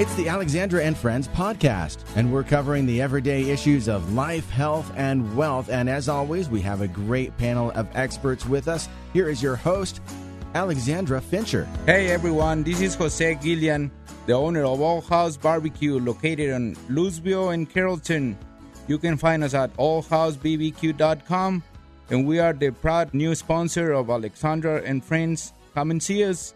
It's the Alexandra and Friends podcast, and we're covering the everyday issues of life, health, and wealth. And as always, we have a great panel of experts with us. Here is your host, Alexandra Fincher. Hey everyone, this is Jose Guillen, the owner of All House Barbecue located in Lewisville and Carrollton. You can find us at allhousebbq.com, and we are the proud new sponsor of Alexandra and Friends. Come and see us.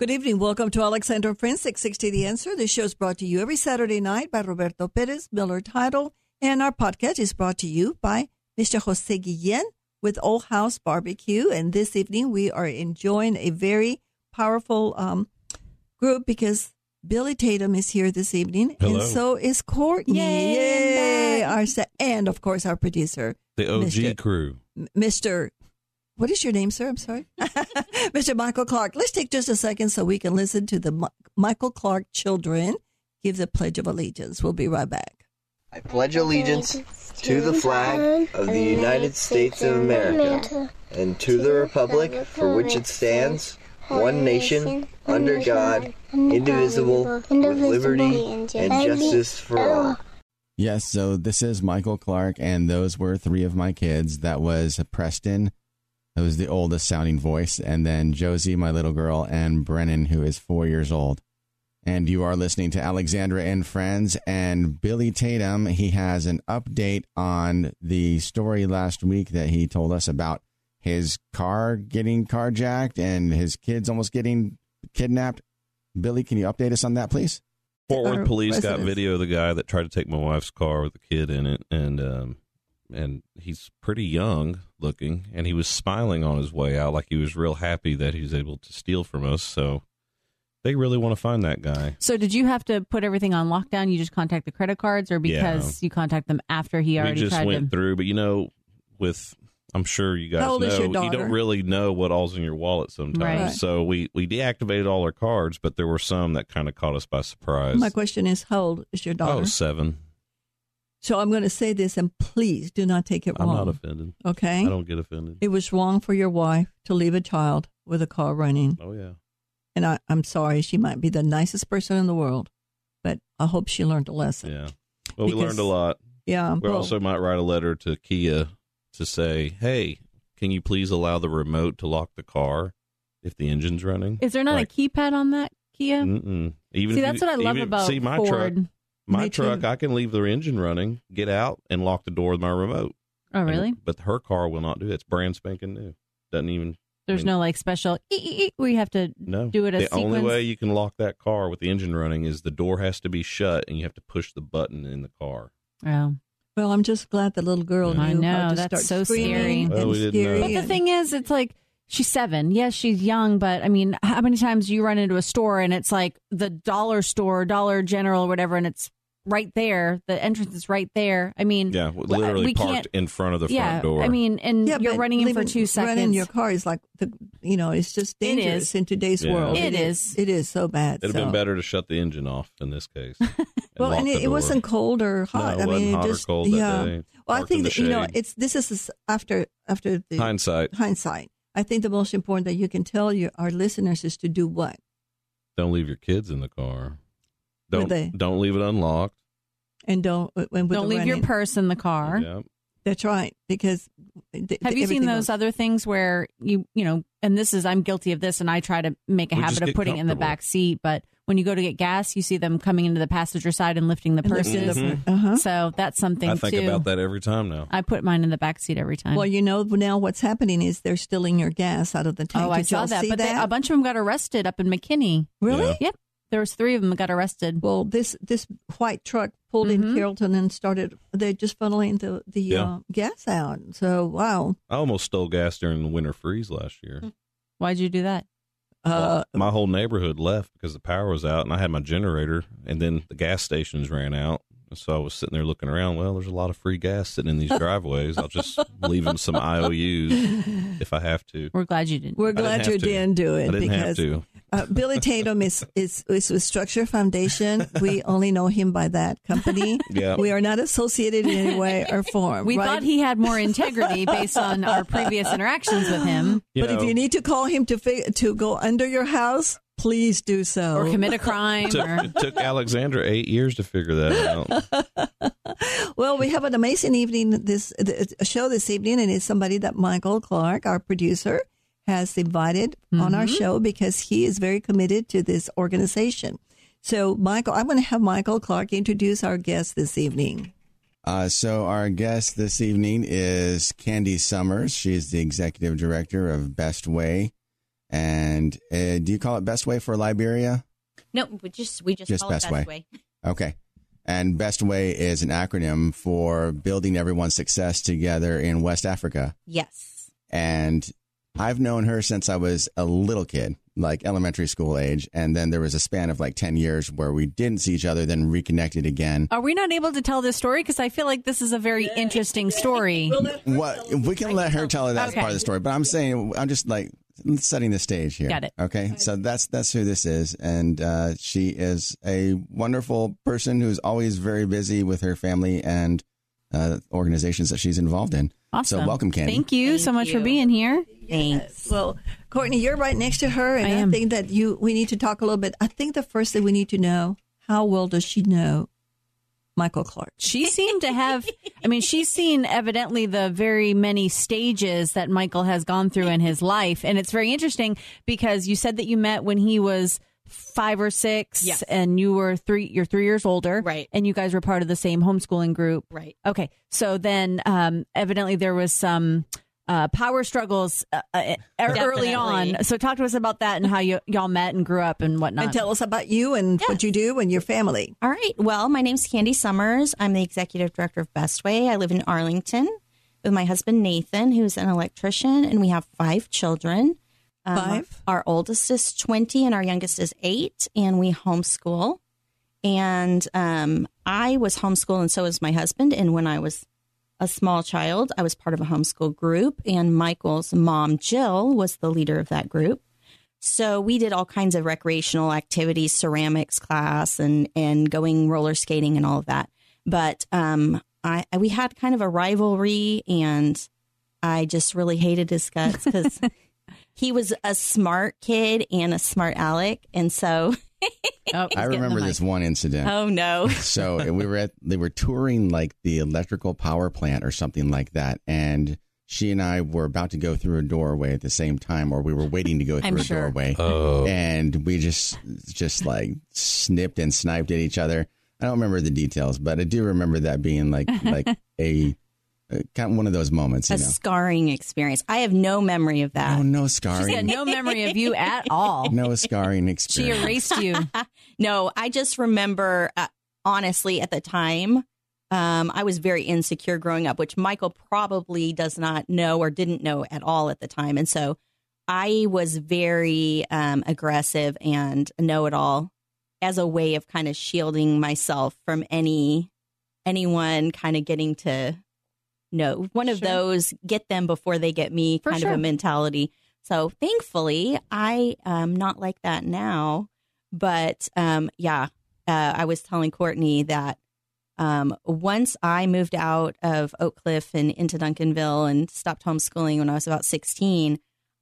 Good evening. Welcome to Alexander Friends 660 The Answer. This show is brought to you every Saturday night by Roberto Perez, Miller Title, and our podcast is brought to you by Mr. Jose Guillen with Old House Barbecue. And this evening we are enjoying a very powerful um, group because Billy Tatum is here this evening, Hello. and so is Courtney. Yay, Yay! Our se- and of course our producer, The OG Mr. crew. Mr. What is your name, sir? I'm sorry. Mr. Michael Clark. Let's take just a second so we can listen to the Mi- Michael Clark children give the Pledge of Allegiance. We'll be right back. I pledge allegiance to the flag of the United States of America and to the republic for which it stands, one nation, under God, indivisible, with liberty and justice for all. Yes, so this is Michael Clark, and those were three of my kids. That was Preston, who was the oldest sounding voice, and then Josie, my little girl, and Brennan, who is four years old. And you are listening to Alexandra and Friends, and Billy Tatum. He has an update on the story last week that he told us about his car getting carjacked and his kids almost getting kidnapped. Billy, can you update us on that, please? Fort Worth police got video of the guy that tried to take my wife's car with a kid in it, and um, and he's pretty young looking, and he was smiling on his way out, like he was real happy that he was able to steal from us. So they really want to find that guy. So did you have to put everything on lockdown? You just contact the credit cards, or because you contact them after he we already just tried went to? through, but you know, with I'm sure you guys know you don't really know what all's in your wallet sometimes. Right. So we we deactivated all our cards, but there were some that kind of caught us by surprise. My question is, how old is your daughter? oh, seven. So I'm going to say this, and please do not take it wrong. I'm not offended. okay? I don't get offended. It was wrong for your wife to leave a child with a car running. Oh yeah. And I, I'm sorry, she might be the nicest person in the world, but I hope she learned a lesson. Yeah. Well, we learned a lot. Yeah. We well, also might write a letter to Kia to say, "Hey, can you please allow the remote to lock the car if the engine's running?" Is there not Like- a keypad on that Kia? Mm-mm. Even See, if that's you- what I love even- about see my Ford. truck. My Me too. truck, I can leave the engine running, get out, and lock the door with my remote. Oh, really? And- but her car will not do it. It's brand spanking new. Doesn't even There's I mean- no like special where you have to no. do it a the only way you can lock that car with the engine running is the door has to be shut, and you have to push the button in the car. Oh. well, I'm just glad the little girl Yeah. knew I know, how to that's start so scary. Well, oh, we didn't scary. know. But the thing is, it's like she's seven. Yes, she's young, but I mean, how many times you run into a store and it's like the dollar store, Dollar General, or whatever, and it's right there. The entrance is right there. I mean, Yeah, literally we parked in front of the yeah, front door. I mean, and yeah, you're running in for two seconds. Running your car is like the, you know, it's just dangerous is. in today's Yeah. world. It is. It is so bad. It'd have been better to shut the engine off in this case. and Well, and it, it wasn't cold or hot. No, it I mean, wasn't it hot or just cold that yeah. day. Well, I think that you know it's this is after after the Hindsight. hindsight. I think the most important that you can tell your our listeners is to do what Don't leave your kids in the car. Don't they? don't leave it unlocked. And don't when with Don't the leave your purse in the car. Yeah. That's right because th- Have you seen those else- other things where you, you know, and this is, I'm guilty of this and I try to make a We habit of putting it in the back seat, but when you go to get gas, you see them coming into the passenger side and lifting the and lifting purses. the Mhm. uh-huh. So that's something I think too. about that every time now. I put mine in the back seat every time. Well, you know now what's happening is they're stealing your gas out of the tank. oh, I saw y'all that. See But they, a bunch of them got arrested up in McKinney. really? Yeah. Yep. There was three of them that got arrested. Well, this this white truck pulled in Mhm. Carrollton and started. They're just funneling the the Yeah. uh, gas out. So wow, I almost stole gas during the winter freeze last year. Why'd you do that? uh, My whole neighborhood left because the power was out, and I had my generator, and then the gas stations ran out. So I was sitting there looking around. Well, there's a lot of free gas sitting in these driveways. I'll just leave them some IOUs if I have to. We're glad you didn't. we're didn't glad you to. didn't do it I didn't because have to. Uh, Billy Tatum is, is is with Structure Foundation. We only know him by that company. Yeah. We are not associated in any way or form. we right? thought he had more integrity based on our previous interactions with him. You but if you need to call him to fi- to go under your house, Please do so. or commit a crime. It took, or, it took Alexandra eight years to figure that out. Well, we have an amazing evening this a show this evening, and it's somebody that Michael Clark, our producer, has invited on our show because he is very committed to this organization. So, Michael, I'm going to have Michael Clark introduce our guest this evening. Uh, so our guest this evening is Candy Summers. She's the executive director of Best Way. And uh, do you call it Best Way for Liberia? No, we just we just, Just call it Best best Way. way. Okay. And Best Way is an acronym for building everyone's success together in West Africa. Yes. And I've known her since I was a little kid, like elementary school age. And then there was a span of like 10 years where we didn't see each other, then reconnected again. are we not able to tell this story? Because I feel like this is a very interesting story. What we can let her tell her that's Okay. part of the story, but I'm saying I'm just like setting the stage here. Got it. Okay, so that's that's who this is, and uh, she is a wonderful person who's always very busy with her family and uh, organizations that she's involved in. Awesome. So welcome, Candy. Thank you so Thank much for being here. Thanks. Well, Courtney, you're right next to her, and I I, think that you we need to talk a little bit. I think the first thing we need to know how well does she know Michael Clark? She seemed to have, I mean, she's seen evidently the very many stages that Michael has gone through in his life. And it's very interesting because you said that you met when he was five or six Yes. and you were three, you're three years older. Right. And you guys were part of the same homeschooling group. Right. Okay. So then, um, evidently there was some, uh, power struggles uh, uh, early on. So talk to us about that and how you, y'all met and grew up and whatnot. And tell us about you and what you do and your family. All right. Well, my name's Candy Summers. I'm the executive director of Best Way. I live in Arlington with my husband Nathan, who's an electrician, and we have five children. Um, Five? Our oldest is 20 and our youngest is eight, and we homeschool. And um, I was homeschooled, and so was my husband. And when I was a small child, I was part of a homeschool group, and Michael's mom, Jill, was the leader of that group. So we did all kinds of recreational activities, ceramics class, and and going roller skating and all of that. But um, I we had kind of a rivalry, and I just really hated his guts because he was a smart kid and a smart Alec, and so Oh, I remember this one incident. oh no, so we were at they were touring like the electrical power plant or something like that and she and I were about to go through a doorway at the same time or we were waiting to go through I'm a sure. doorway Oh, and we just just like snipped and sniped at each other. I don't remember the details, but I do remember that being like like a, a kind of one of those moments, you a know. scarring experience. I have no memory of that. Oh, no She had scarring. no memory of you at all. No scarring experience. She erased you. No, I just remember, uh, honestly, at the time, um, I was very insecure growing up, which Michael probably does not know or didn't know at all at the time. And so I was very um, aggressive and know it all as a way of kind of shielding myself from any anyone kind of getting to know one of Sure. those get them before they get me For kind sure. of a mentality. So thankfully, I am not like that now. But um, yeah, uh, I was telling Courtney that um, once I moved out of Oak Cliff and into Duncanville and stopped homeschooling when I was about 16,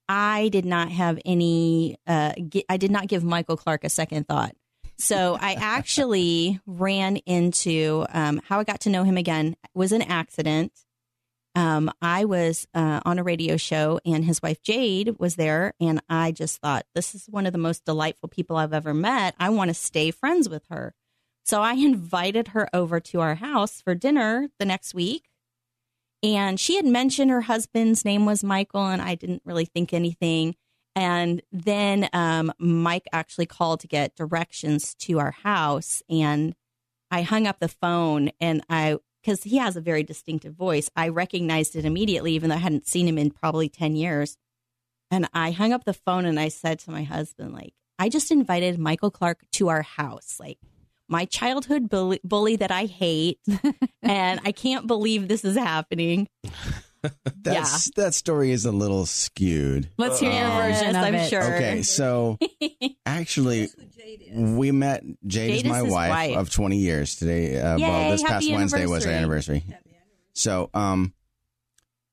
I did not have any, uh, gi- I did not give Michael Clark a second thought. So I actually ran into um, how I got to know him again was an accident. Um, I was uh, on a radio show and his wife Jade was there, and I just thought this is one of the most delightful people I've ever met. I want to stay friends with her. So I invited her over to our house for dinner the next week. And she had mentioned her husband's name was Michael, and I didn't really think anything. And then um, Mike actually called to get directions to our house. And I hung up the phone and I, because he has a very distinctive voice, I recognized it immediately, even though I hadn't seen him in probably 10 years. And I hung up the phone and I said to my husband, like, I just invited Michael Clark to our house. Like, my childhood bully, bully that I hate. and I can't believe this is happening. That's that story is a little skewed. Let's hear your Yes, version of I'm it. sure. Okay, so actually, we met. Jade, Jade is my is his wife, wife. of 20 years today. Uh, well, Yay, this past happy Wednesday was our anniversary. So, um,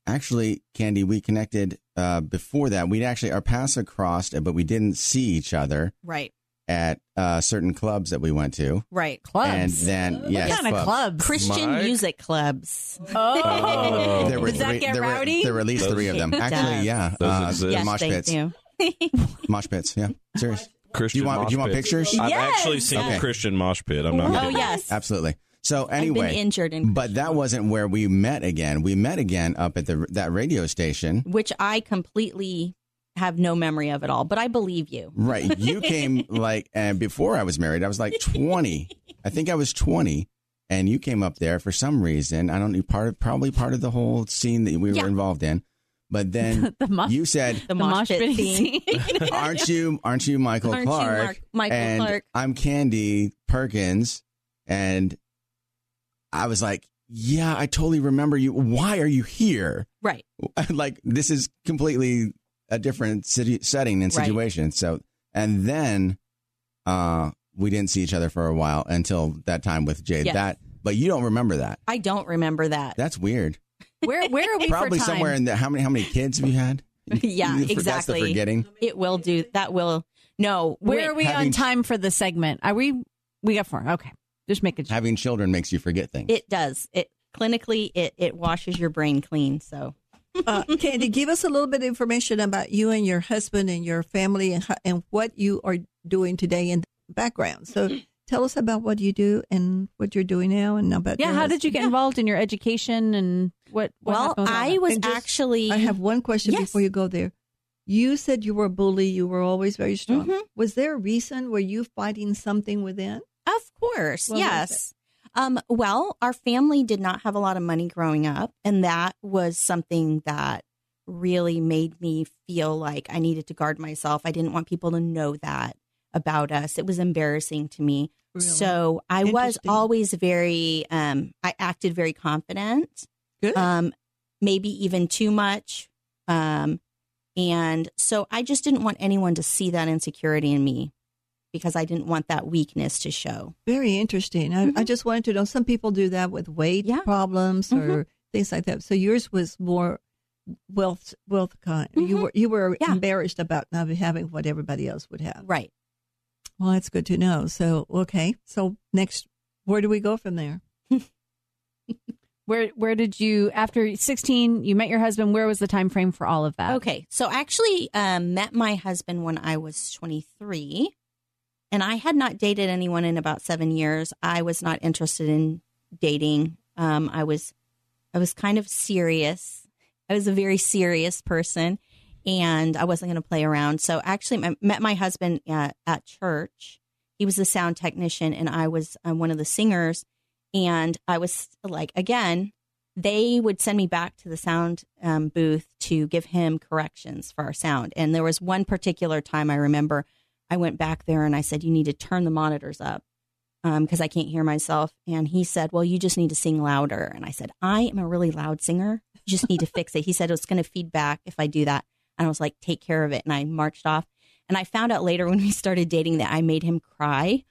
actually, Candy, we connected uh, before that, we'd actually our paths had crossed, but we didn't see each other Right. At uh, certain clubs that we went to. Right. Clubs. And then what yes, kind of clubs? Christian Mike? music clubs. Oh, There were does that get there rowdy? Were, there were at least Those- three of them. Actually, does. yeah. Those uh, exist. yes, mosh they pits. do. Mosh pits. Yeah. Serious. Christian Do you want- mosh do you want pits. pictures? I've Yes. actually seen Okay. a Christian mosh pit. I'm not. Oh kidding. yes. Absolutely. So I've been anyway, injured in but that wasn't where we met again. We met again up at the that radio station. which I completely have no memory of it all. But I believe you. Right. You came like, and before I was married, I was like 20. I think I was 20. And you came up there for some reason. I don't know, part of, probably part of the whole scene that we Yeah. were involved in. But then the mosh, you said, The, mosh, pit pit scene. scene. aren't you, aren't you Michael Aren't you Clark? Mark- Michael and Clark? I'm Candy Perkins. And I was like, yeah, I totally remember you. Why are you here? Right. like this is completely a different city setting and Right. situation. So, and then, uh, we didn't see each other for a while until that time with Jade. Yes. That, but you don't remember that. I don't remember that. That's weird. Where where are we Probably for time? somewhere in the how many how many kids have you had? yeah, exactly. That's the forgetting. It will do. That will. No. Where wait. are we Having- on time for the segment? Are we? We got four. Okay, just make it. Having children makes you forget things. It does. It clinically it it washes your brain clean. So Uh, Candy, give us a little bit of information about you and your husband and your family and, ho- and what you are doing today in the background. So tell us about what you do and what you're doing now and about Yeah, your how did you get husband. involved in your education and what? what well, happened with all I was just- actually. I have one question Yes. before you go there. You said you were a bully. You were always very strong. Mhm. Was there a reason? Were you fighting something within? Of course, What was yes. Um, well, our family did not have a lot of money growing up, and that was something that really made me feel like I needed to guard myself. I didn't want people to know that about us. It was embarrassing to me. Really? So I was always very, um, I acted very confident, Good. um, maybe even too much. Um, and so I just didn't want anyone to see that insecurity in me because I didn't want that weakness to show. Very interesting. I, I just wanted to know. Some people do that with weight Yeah. problems or things like that. So yours was more wealth, wealth kind. You Mhm. were you were Yeah. embarrassed about not having what everybody else would have. Right. Well, that's good to know. So okay. So next, where do we go from there? Where where did you after sixteen? You met your husband. Where was the time frame for all of that? Okay. So I actually um, met my husband when I was 23, and I had not dated anyone in about seven years. I was not interested in dating. Um, I was, I was kind of serious. I was a very serious person, and I wasn't going to play around. So actually, I met my husband at, at church. He was a sound technician, and I was one of the singers. And I was like, again, they would send me back to the sound um, booth to give him corrections for our sound. And there was one particular time I remember I went back there and I said, You need to turn the monitors up because I can't hear myself. And he said, Well, you just need to sing louder. And I said, I am a really loud singer. You just need to fix it. He said, It's going to feed back if I do that. And I was like, Take care of it. And I marched off. And I found out later when we started dating that I made him cry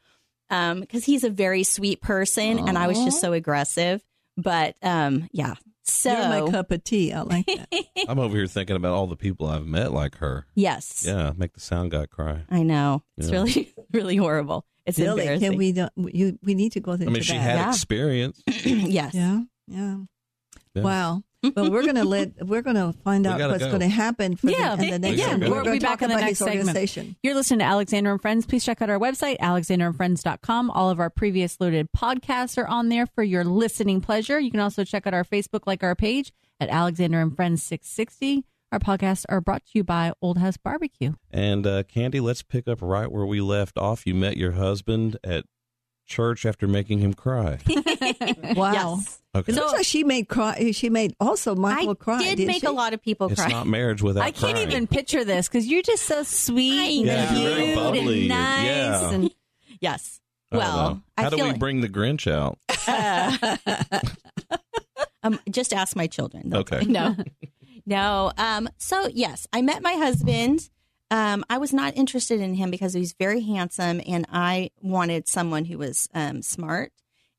because he's a very sweet person and I was just so aggressive. But um, yeah. So, You're my cup of tea. I like that. I'm over here thinking about all the people I've met like her. yes. Yeah, make the sound guy cry. I know. It's Yeah. really, really horrible. It's really? embarrassing. Can we? Don't, you we need to go into I mean, she that. had Yeah. experience. yes. Yeah, yeah. Yeah. Wow. Well, we're gonna let we're gonna find out what's go. going to happen for Yeah, the, in the next. yeah. We'll We're going be to back talk in the next his segment. You're listening to Alexander and Friends. Please check out our website, alexanderandfriends.com. All of our previous loaded podcasts are on there for your listening pleasure. You can also check out our Facebook like our page at Alexander and Friends 660. Our podcasts are brought to you by Old House Barbecue. And uh, Candy, let's pick up right where we left off. You met your husband at church after making him cry. Wow. Yes. Okay. It looks like she made cry. She made also Michael I cry. did didn't make she? a lot of people it's cry. not marriage without I can't crying. even picture this because you're just so sweet and Yeah, you're very cute bubbly and and- nice. yeah. And yes. Well. I how do feel we like- bring the Grinch out? um, just ask my children. Okay. No, no. Um, so yes, I met my husband. Um, I was not interested in him because he was very handsome, and I wanted someone who was um, smart.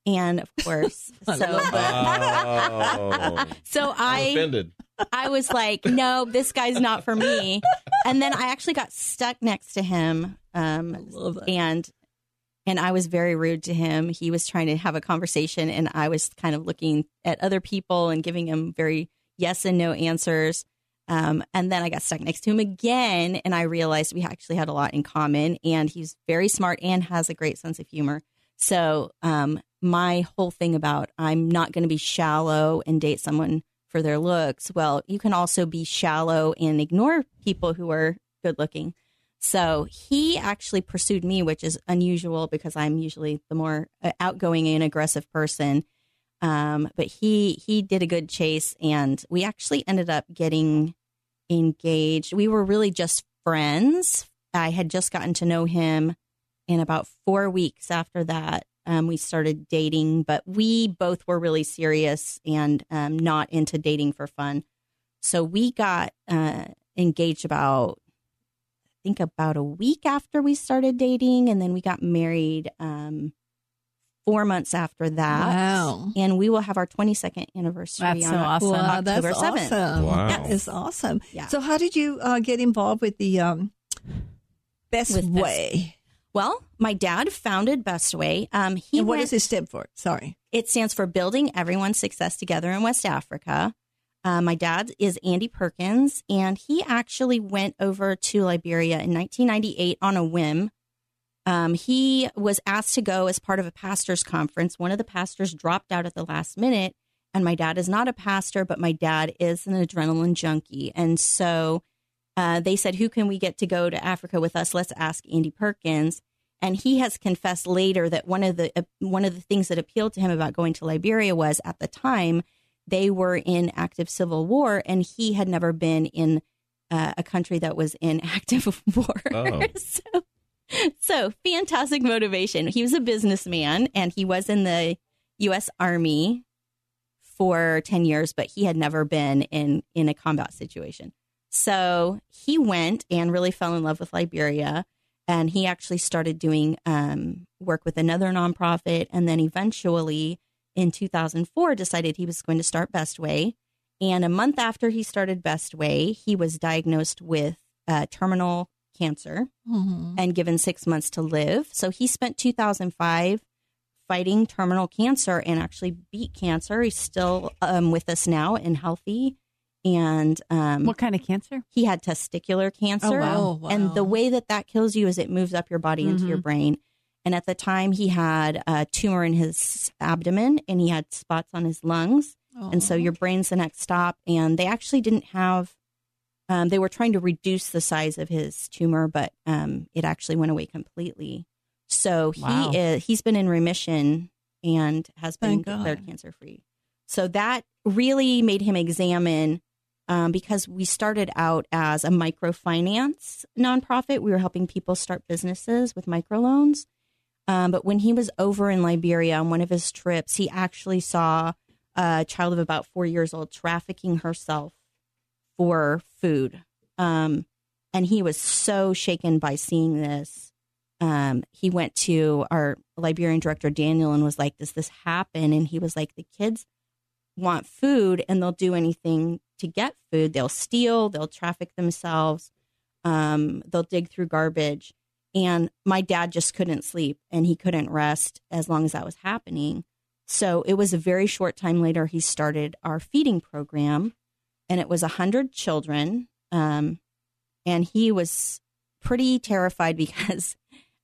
And of course, so Oh, so I'm I offended. I was like, no, this guy's not for me. And then I actually got stuck next to him. Um, love that. and and I was very rude to him. He was trying to have a conversation, and I was kind of looking at other people and giving him very yes and no answers. Um, and then I got stuck next to him again, and I realized we actually had a lot in common. And he's very smart and has a great sense of humor. So um, my whole thing about I'm not going to be shallow and date someone for their looks. Well, you can also be shallow and ignore people who are good looking. So he actually pursued me, which is unusual because I'm usually the more uh, outgoing and aggressive person. Um, but he he did a good chase, and we actually ended up getting engaged. We were really just friends. I had just gotten to know him, and about four weeks after that, um, we started dating. But we both were really serious and um, not into dating for fun. So we got uh, engaged about I think about a week after we started dating, and then we got married um, four months after that. Wow. And we will have our 22nd anniversary That's on so awesome. Wow, October that's 7th. awesome. Wow. That is awesome. Yeah. So, how did you uh, get involved with the um, Best With Best- Way? Well, my dad founded Best Way. Um, he and what went, does it stand for? Sorry. It stands for Building Everyone's Success Together in West Africa. Uh, my dad is Andy Perkins, and he actually went over to Liberia in 1998 on a whim. Um, he was asked to go as part of a pastor's conference. One of the pastors dropped out at the last minute, and my dad is not a pastor, but my dad is an adrenaline junkie. And so uh, they said, Who can we get to go to Africa with us? Let's ask Andy Perkins. And he has confessed later that one of the uh, one of the things that appealed to him about going to Liberia was at the time they were in active civil war, and he had never been in uh, a country that was in active war. Oh. so, so fantastic motivation. He was a businessman, and he was in the U.S. Army for ten years, but he had never been in in a combat situation. So he went and really fell in love with Liberia. And he actually started doing um, work with another nonprofit. And then eventually in 2004 decided he was going to start Best Way. And a month after he started Best Way, he was diagnosed with uh, terminal cancer Mm-hmm. and given six months to live. So he spent 2005 fighting terminal cancer and actually beat cancer. He's still um, with us now and healthy. And um, What kind of cancer? he had testicular cancer. Oh, wow. And the way that that kills you is it moves up your body into your Mhm. brain. And at the time, he had a tumor in his abdomen and he had spots on his lungs. And so your brain's the next stop. And they actually didn't have, um, they were trying to reduce the size of his tumor, but um, it actually went away completely. So Wow. he is, he's been in remission and has been Thank God. declared cancer free. So that really made him examine um, because we started out as a microfinance nonprofit. We were helping people start businesses with microloans. Um, but when he was over in Liberia on one of his trips, he actually saw a child of about four years old trafficking herself for food. Um, and he was so shaken by seeing this. Um, he went to our Liberian director, Daniel, and was like, Does this happen? And he was like, The kids want food and they'll do anything to get food. They'll steal, they'll traffic themselves, um, they'll dig through garbage. And my dad just couldn't sleep and he couldn't rest as long as that was happening. So it was a very short time later, he started our feeding program and it was 100 children. Um, and he was pretty terrified because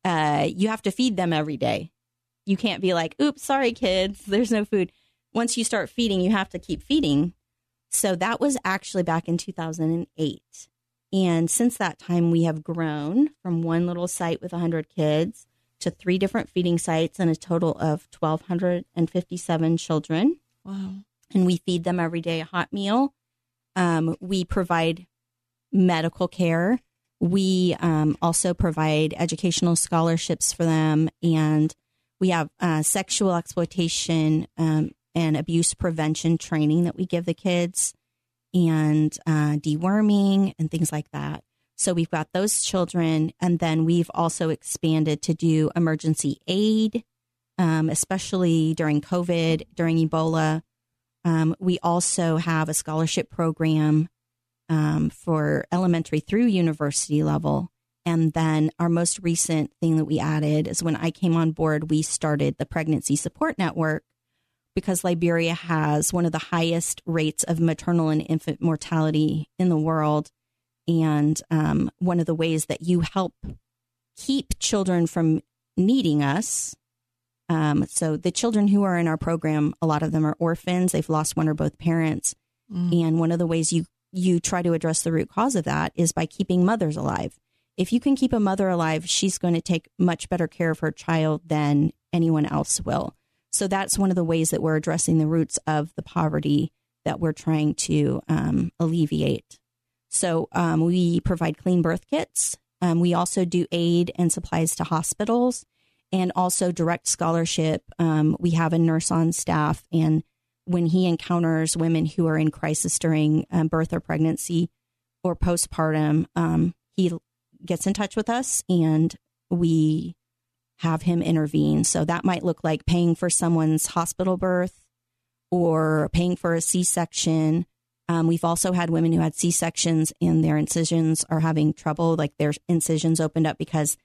uh, you have to feed them every day. You can't be like, oops, sorry, kids, there's no food. Once you start feeding, you have to keep feeding. So that was actually back in 2008. And since that time, we have grown from one little site with 100 kids to three different feeding sites and a total of 1,257 children. Wow. And we feed them every day a hot meal. Um, we provide medical care. We um, also provide educational scholarships for them. And we have uh, sexual exploitation um, and abuse prevention training that we give the kids and uh, deworming and things like that. So we've got those children, and then we've also expanded to do emergency aid, um, especially during COVID, during Ebola. Um, we also have a scholarship program um, for elementary through university level. And then our most recent thing that we added is when I came on board, we started the Pregnancy Support Network because Liberia has one of the highest rates of maternal and infant mortality in the world. And um, one of the ways that you help keep children from needing us. Um, so the children who are in our program, a lot of them are orphans. They've lost one or both parents. Mm. And one of the ways you you try to address the root cause of that is by keeping mothers alive. If you can keep a mother alive, she's going to take much better care of her child than anyone else will. So that's one of the ways that we're addressing the roots of the poverty that we're trying to um, alleviate. So um, we provide clean birth kits. Um, we also do aid and supplies to hospitals and also direct scholarship. Um, we have a nurse on staff, and when he encounters women who are in crisis during um, birth or pregnancy or postpartum, um, he gets in touch with us and we have him intervene. So that might look like paying for someone's hospital birth or paying for a C section. Um, we've also had women who had C sections and their incisions are having trouble, like their incisions opened up because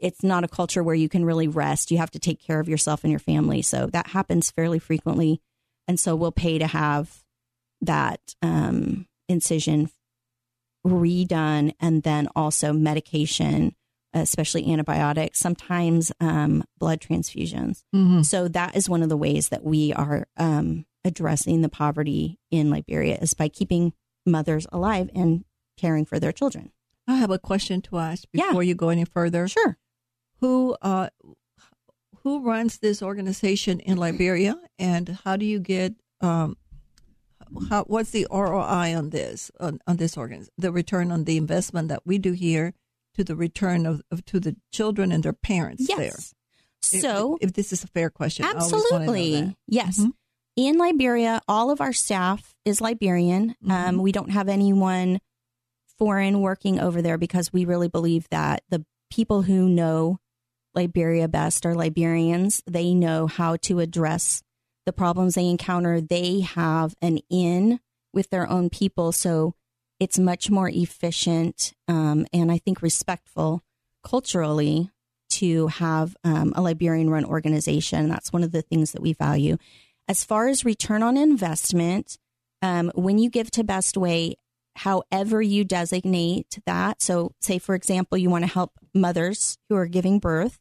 it's not a culture where you can really rest. You have to take care of yourself and your family. So that happens fairly frequently. And so we'll pay to have that um, incision redone and then also medication, especially antibiotics, sometimes um, blood transfusions. Mhm. So that is one of the ways that we are um, addressing the poverty in Liberia is by keeping mothers alive and caring for their children. I have a question to ask Yeah. before you go any further. Sure. Who uh, who runs this organization in Liberia, and how do you get um, how, what's the ROI on this on, on this organ the return on the investment that we do here to the return of, of to the children and their parents there? Yes. If- So if, this is a fair question, I always wanna know Absolutely. Yes. Mhm. In Liberia, all of our staff is Liberian. Mm-hmm. Um, we don't have anyone foreign working over there because we really believe that the people who know Liberia best are Liberians. They know how to address the problems they encounter. They have an in with their own people. So it's much more efficient um, and I think respectful culturally to have um, a Liberian run organization. That's one of the things that we value. As far as return on investment, um, when you give to Best Way, however you designate that, so say, for example, you want to help mothers who are giving birth.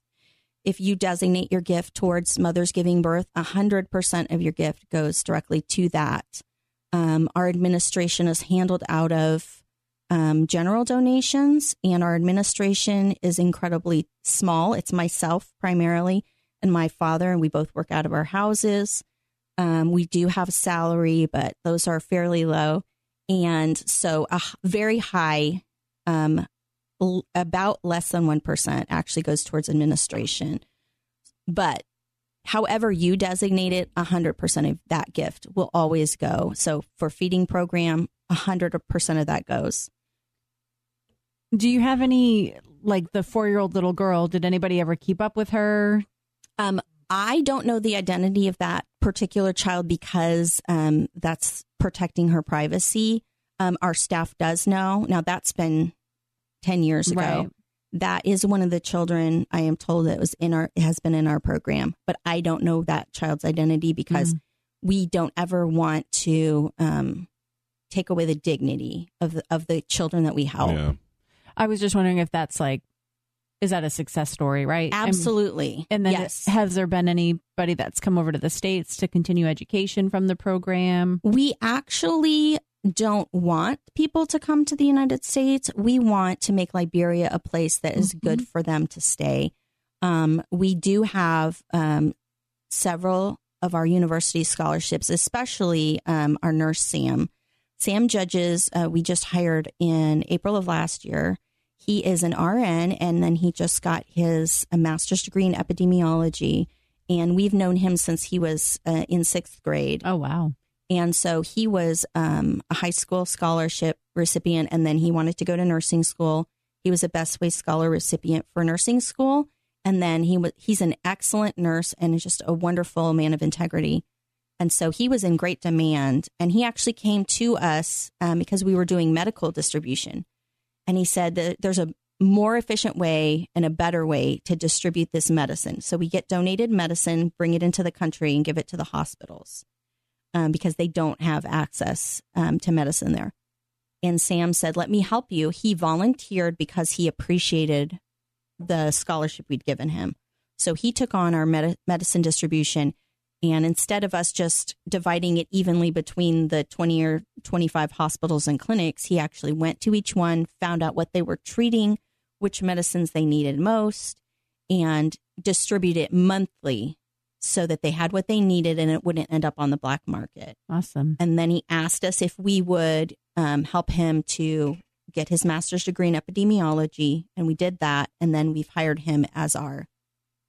If you designate your gift towards mothers giving birth, 100% of your gift goes directly to that. Um, our administration is handled out of um, general donations, and our administration is incredibly small. It's myself primarily and my father, and we both work out of our houses. Um, we do have salary, but those are fairly low. And so a very high, um, l- about less than 1% actually goes towards administration. But however you designate it, 100% of that gift will always go. So for feeding program, 100% of that goes. Do you have any like the four year old little girl? Did anybody ever keep up with her? Um, I don't know the identity of that particular child because um, that's protecting her privacy. Um, our staff does know. Now that's been ten years ago. Right. That is one of the children I am told that was in our has been in our program, but I don't know that child's identity because Mm. we don't ever want to um, take away the dignity of the, of the children that we help. Yeah. I was just wondering if that's like, is that a success story, right? Absolutely. And then yes. has there been anybody that's come over to the States to continue education from the program? We actually don't want people to come to the United States. We want to make Liberia a place that is good for them to stay. Um, we do have um, several of our university scholarships, especially um, our nurse Sam. Sam Judges, uh, we just hired in April of last year. He is an RN, and then he just got his a master's degree in epidemiology. And we've known him since he was uh, in sixth grade. Oh, wow. And so he was um, a high school scholarship recipient, and then he wanted to go to nursing school. He was a Best Way Scholar recipient for nursing school, and then he was he's an excellent nurse and just a wonderful man of integrity. And so he was in great demand. And he actually came to us um, because we were doing medical distribution. And he said that there's a more efficient way and a better way to distribute this medicine. So we get donated medicine, bring it into the country, and give it to the hospitals um, because they don't have access um, to medicine there. And Sam said, Let me help you. He volunteered because he appreciated the scholarship we'd given him. So he took on our med- medicine distribution. And instead of us just dividing it evenly between the 20 or 25 hospitals and clinics, he actually went to each one, found out what they were treating, which medicines they needed most, and distribute it monthly so that they had what they needed and it wouldn't end up on the black market. Awesome. And then he asked us if we would um, help him to get his master's degree in epidemiology. And we did that. And then we've hired him as our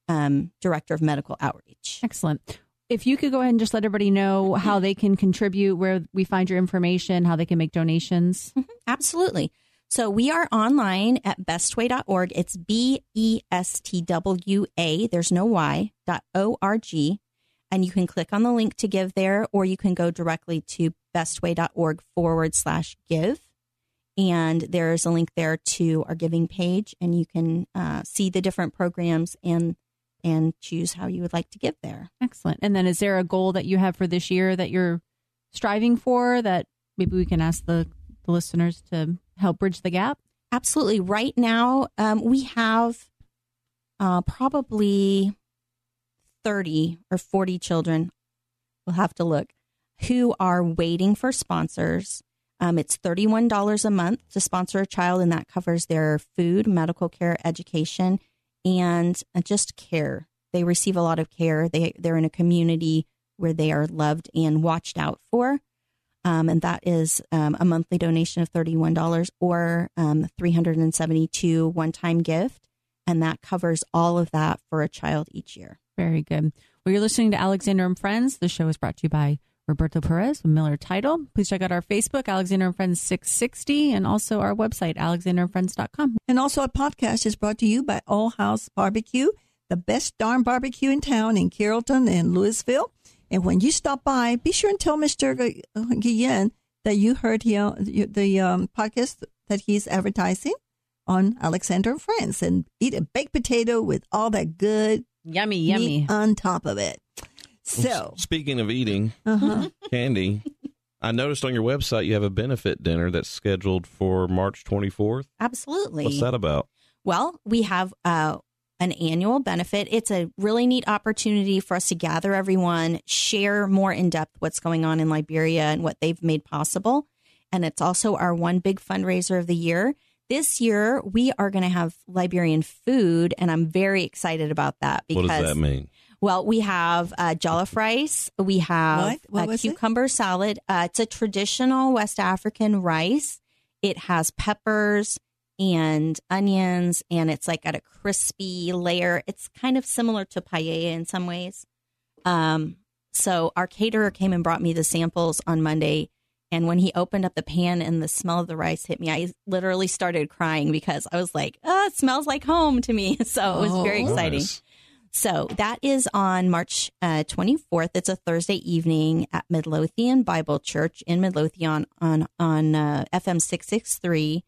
um, director of medical outreach. Excellent. If you could go ahead and just let everybody know how they can contribute, where we find your information, how they can make donations. Mhm, absolutely. So we are online at bestwa.org. It's B E S T W A, there's no Y, dot O R G. And you can click on the link to give there, or you can go directly to bestwa.org forward slash give. And there's a link there to our giving page, and you can uh, see the different programs and and choose how you would like to give there. Excellent. And then is there a goal that you have for this year that you're striving for that maybe we can ask the, the listeners to help bridge the gap? Absolutely. Right now, um, we have uh, probably 30 or 40 children, we'll have to look, who are waiting for sponsors. Um, it's $31 a month to sponsor a child, and that covers their food, medical care, education, and uh, just care. They receive a lot of care. They, they're in a community where they are loved and watched out for. Um, and that is um, a monthly donation of $31 or um, 372 one time gift. And that covers all of that for a child each year. Very good. Well, you're listening to Alexander and Friends. The show is brought to you by Roberto Perez with Miller Title. Please check out our Facebook, Alexander and Friends 660, and also our website, alexanderandfriends.com. And also, our podcast is brought to you by All House Barbecue, the best darn barbecue in town in Carrollton and Lewisville. And when you stop by, be sure and tell Mr. Gu- Guillen that you heard him, the um, podcast that he's advertising on Alexander and Friends and eat a baked potato with all that good Yummy, yummy. on top of it. So, Speaking of eating uh-huh. candy, I noticed on your website you have a benefit dinner that's scheduled for March 24th. Absolutely. What's that about? Well, we have uh, an annual benefit. It's a really neat opportunity for us to gather everyone, share more in depth what's going on in Liberia and what they've made possible. And it's also our one big fundraiser of the year. This year, we are going to have Liberian food, and I'm very excited about that because what does that mean? Well, we have uh, jollof rice. We have What? What a was it? cucumber salad. Uh, it's a traditional West African rice. It has peppers and onions, and it's like at a crispy layer. It's kind of similar to paella in some ways. Um, so our caterer came and brought me the samples on Monday. And when he opened up the pan and the smell of the rice hit me, I literally started crying because I was like, oh, it smells like home to me. So it was very Oh. exciting. Nice. So that is on March uh, 24th. It's a Thursday evening at Midlothian Bible Church in Midlothian on on uh, FM 663,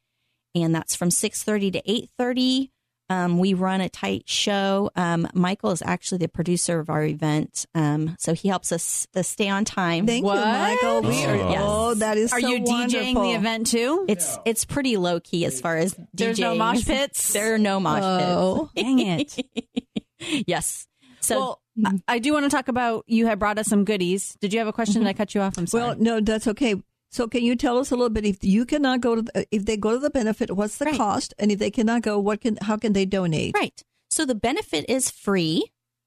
and that's from 6:30 to 8:30. Um, we run a tight show. Um, Michael is actually the producer of our event, um, so he helps us uh, stay on time. thank What? you, Michael. We are, Oh. Yes. oh, that is Are so you DJing wonderful. the event too? It's it's pretty low key as far as There's no DJing. mosh pits? There are no mosh Oh. Dang it. pits. yes. So well, I, I do want to talk about you had brought us some goodies. Did you have a question? Did I cut you off? I'm sorry. Well, no, that's okay. So, can you tell us a little bit if you cannot go to the, if they go to the benefit, what's the Right. cost, and if they cannot go, what can how can they donate? Right. So the benefit is free.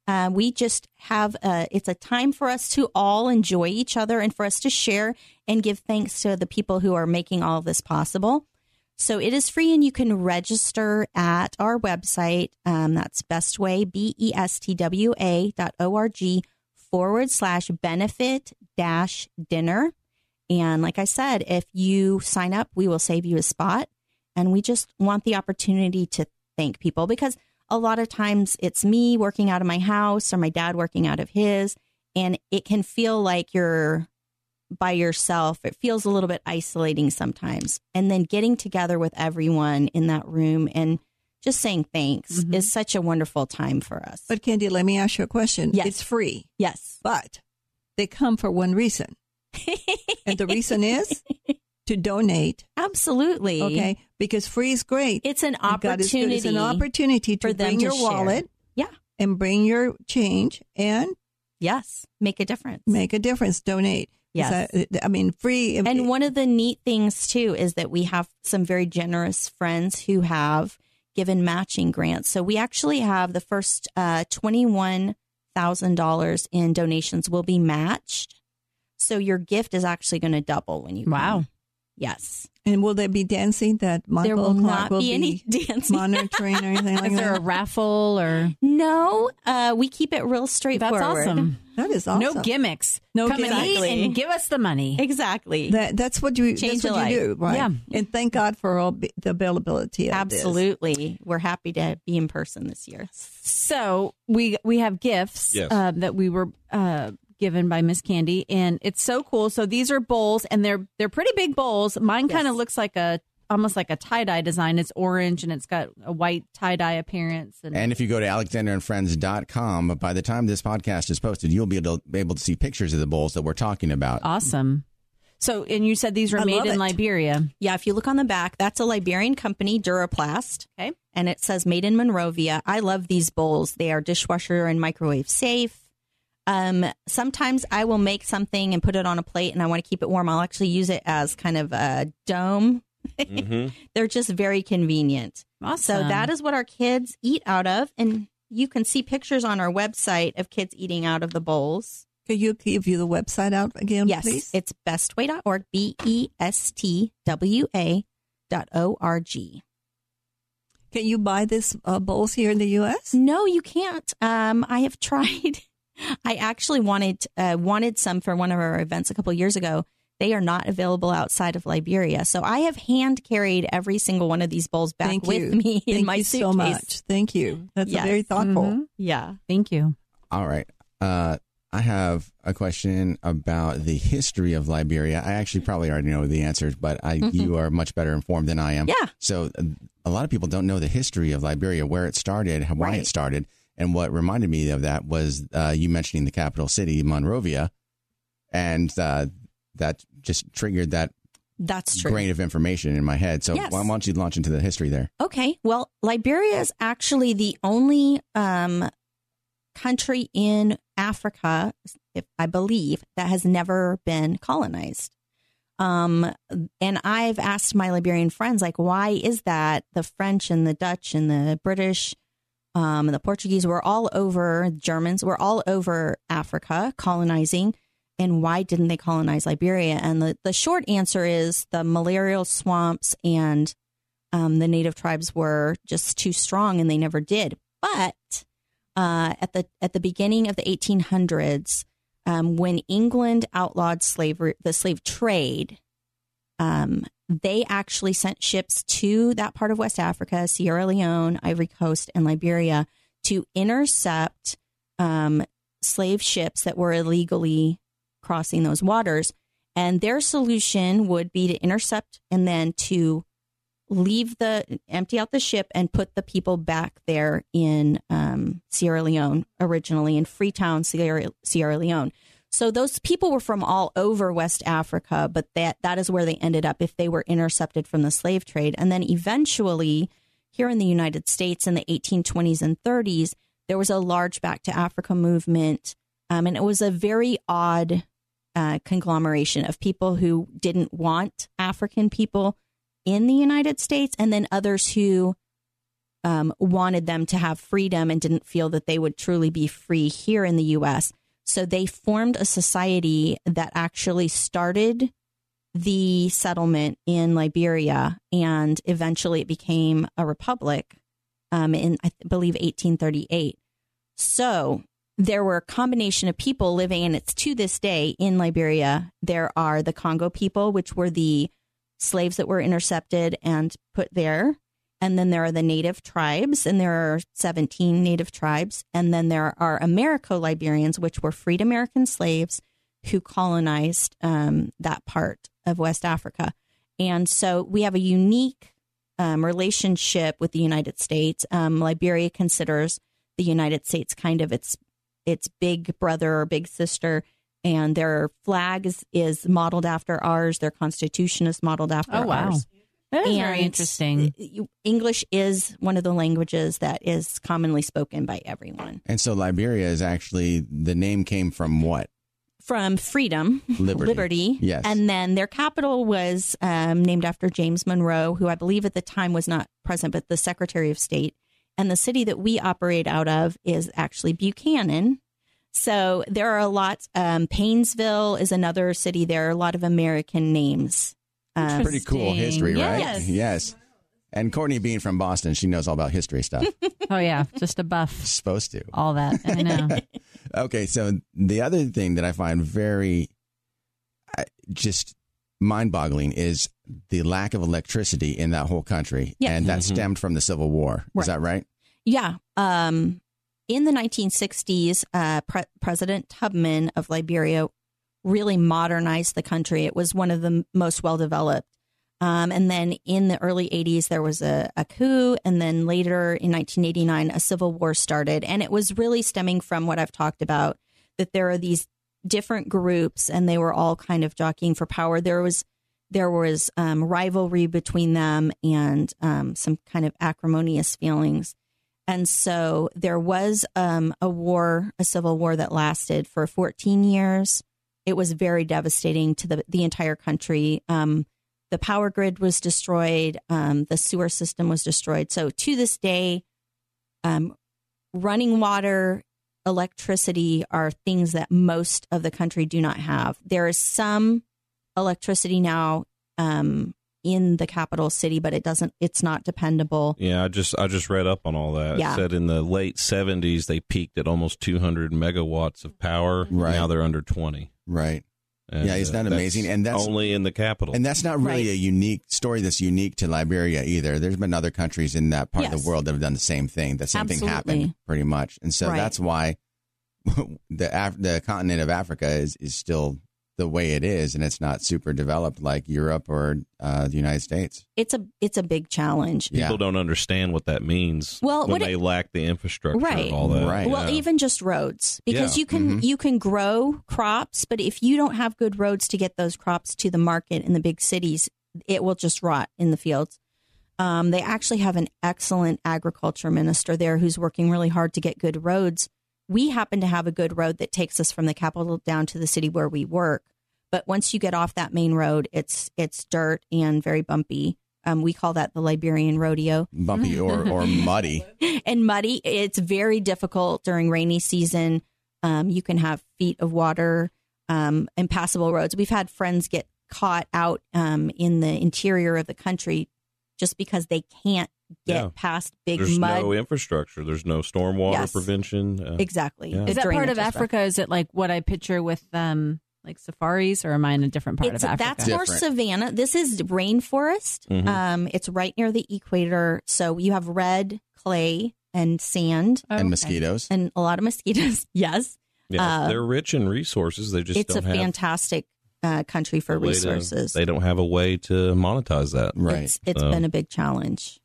Uh, we just have a, it's a time for us to all enjoy each other and for us to share and give thanks to the people who are making all of this possible. So it is free and you can register at our website. Um, that's bestwa, B E S T W A dot O R G forward slash benefit dash dinner. And like I said, if you sign up, we will save you a spot. And we just want the opportunity to thank people because a lot of times it's me working out of my house or my dad working out of his. and it can feel like you're by yourself. It feels a little bit isolating sometimes. And then getting together with everyone in that room and just saying thanks Mhm. is such a wonderful time for us. But Candy, let me ask you a question. Yes. It's free, yes. but they come for one reason. And the reason is to donate. Absolutely. Okay. Because free is great. It's an And God is good. opportunity. It's an opportunity to bring to your share. wallet Yeah. and bring your change and Yes. Make a difference. make a difference. Donate. Yes. It's a- I mean, free. And one of the neat things too is that we have some very generous friends who have given matching grants. So we actually have the first uh, twenty-one thousand dollars in donations will be matched. So your gift is actually going to double when you come. Wow. Yes, And will there be dancing that Michael there will Clark not be any dancing. monitoring or anything like Is there a raffle or no, uh, we keep it real straight. that's straightforward. awesome. That is awesome. No gimmicks. No Come and eat gimmicks. and give us the money. Exactly. That, that's what you Change that's what a you do, right? Yeah. And thank God for all the availability of this. Absolutely. We're happy to be in person this year. So we we have gifts Yes. uh, that we were uh, given by Miss Candy, and it's so cool. So these are bowls, and they're they're pretty big bowls. Mine kind of looks like a almost like a tie dye design. It's orange and it's got a white tie dye appearance. And, And if you go to alexandraandfriends.com, by the time this podcast is posted, you'll be able to, be able to see pictures of the bowls that we're talking about. awesome. So and you said these were I made in it. Liberia. Yeah, if you look on the back, that's a Liberian company, Duraplast. Okay. And it says made in Monrovia. I love these bowls. They are dishwasher and microwave safe. Um, sometimes I will make something and put it on a plate and I want to keep it warm. I'll actually use it as kind of a dome. hmm They're just very convenient. Awesome. So that is what our kids eat out of. And you can see pictures on our website of kids eating out of the bowls. Could you give you the website out again, yes, please? it's bestwa.org, B E S T W A dot O R G. Can you buy this uh, bowls here in the U.S.? No, you can't. Um, I have tried. I actually wanted uh, wanted some for one of our events a couple years ago. They are not available outside of Liberia, so I have hand carried every single one of these bowls back Thank with you. me in Thank my you suitcase. so much. Thank you. That's Yes. very thoughtful. Mhm. Yeah. Thank you. All right. Uh, I have a question about the history of Liberia. I actually probably already know the answers, but I, you are much better informed than I am. Yeah. So uh, a lot of people don't know the history of Liberia, where it started, why Right. it started. And what reminded me of that was uh, you mentioning the capital city, Monrovia. And uh, that just triggered that That's true. grain of information in my head. So Yes. why don't you launch into the history there? Okay. Well, Liberia is actually the only um, country in Africa, if I believe, that has never been colonized. Um, and I've asked my Liberian friends, like, why is that? The French and the Dutch and the British, um, and the Portuguese were all over, Germans were all over Africa colonizing. And why didn't they colonize Liberia? And the, the short answer is the malarial swamps and um, the native tribes were just too strong and they never did. But uh, at the at the beginning of the 1800s, um, when England outlawed slavery, the slave trade, um, they actually sent ships to that part of West Africa, Sierra Leone, Ivory Coast, and Liberia to intercept um, slave ships that were illegally crossing those waters. And their solution would be to intercept and then to leave the empty out the ship and put the people back there in um, Sierra Leone originally in Freetown, Sierra, Sierra Leone. So those people were from all over West Africa, but that that is where they ended up if they were intercepted from the slave trade. And then eventually, here in the United States in the 1820s and 30s, there was a large back to Africa movement, um, and it was a very odd uh, conglomeration of people who didn't want African people in the United States, and then others who um, wanted them to have freedom and didn't feel that they would truly be free here in the U.S. So they formed a society that actually started the settlement in Liberia, and eventually it became a republic um, in, I believe, 1838. So there were a combination of people living, and it's to this day in Liberia. There are the Congo people, which were the slaves that were intercepted and put there. And then there are the native tribes, and there are 17 native tribes. And then there are Americo Liberians, which were freed American slaves who colonized um, that part of West Africa. And so we have a unique um, relationship with the United States. Um, Liberia considers the United States kind of its its big brother or big sister, and their flag is, is modeled after ours. Their constitution is modeled after Oh, wow. ours. That is And very interesting. English is one of the languages that is commonly spoken by everyone. And so Liberia is actually the name came from what? From freedom, Liberty. Yes. And then their capital was um, named after James Monroe, who I believe at the time was not present, but the Secretary of State. And the city that we operate out of is actually Buchanan. So there are a lot. Um, Paynesville is another city. There are a lot of American names. Um, Pretty cool history, right? Yes. Yes. And Courtney being from Boston, she knows all about history stuff. Oh yeah, just a buff. Supposed to. All that I know. Okay, so the other thing that I find very just mind-boggling is the lack of electricity in that whole country, Yeah. and that Mhm. stemmed from the Civil War. Right. Is that right? Yeah. Um, in the 1960s, uh, Pre- President Tubman of Liberia really modernized the country. It was one of the most well developed. Um, and then in the early 80s, there was a, a coup. And then later in 1989, a civil war started. And it was really stemming from what I've talked about that there are these different groups and they were all kind of jockeying for power. There was there was um, rivalry between them and um, some kind of acrimonious feelings. And so there was um, a war, a civil war that lasted for 14 years. It was very devastating to the, the entire country. Um, the power grid was destroyed, um, the sewer system was destroyed. So to this day, um, running water, electricity are things that most of the country do not have. There is some electricity now um, in the capital city, but it doesn't. It's not dependable. Yeah, I just I just read up on all that. Yeah. It said in the late seventies they peaked at almost two hundred megawatts of power. Right. Now they're under twenty. Right. And, Yeah, isn't that uh, amazing? And that's- only in the capital. And that's not really Right. a unique story that's unique to Liberia either. There's been other countries in that part of the world that have done the same thing. The same thing happened pretty much. And so Right. that's why the Af- the continent of Africa is, is still the way it is and it's not super developed like Europe or uh, the United States. It's a it's a big challenge. Yeah. People don't understand what that means. Well, when what it- they lack the infrastructure, Right. all that. Right. Well, Yeah. even just roads, because Yeah. you can Mhm. you can grow crops, but if you don't have good roads to get those crops to the market in the big cities, it will just rot in the fields. Um, they actually have an excellent agriculture minister there who's working really hard to get good roads. We happen to have a good road that takes us from the capital down to the city where we work. But once you get off that main road, it's it's dirt and very bumpy. Um, we call that the Liberian rodeo Bumpy or, or muddy. and muddy. It's very difficult during rainy season. Um, you can have feet of water, um, impassable roads. We've had friends get caught out um, in the interior of the country just because they can't get Yeah. past big There's mud. no infrastructure. There's no stormwater Yes. prevention. Uh, exactly. Yeah. Is that part of is rough. Africa? Is it like what I picture with um like safaris, or am I in a different part It's, of Africa? that's more Different. savanna. This is rainforest. Mhm. Um, it's right near the equator, so you have red clay and sand Oh, and okay. mosquitoes. and a lot of mosquitoes. yes, yeah, Uh, they're rich in resources. They just it's a don't have fantastic uh, country for a way to- resources. they don't have a way to monetize that. Right. It's it's So- been a big challenge.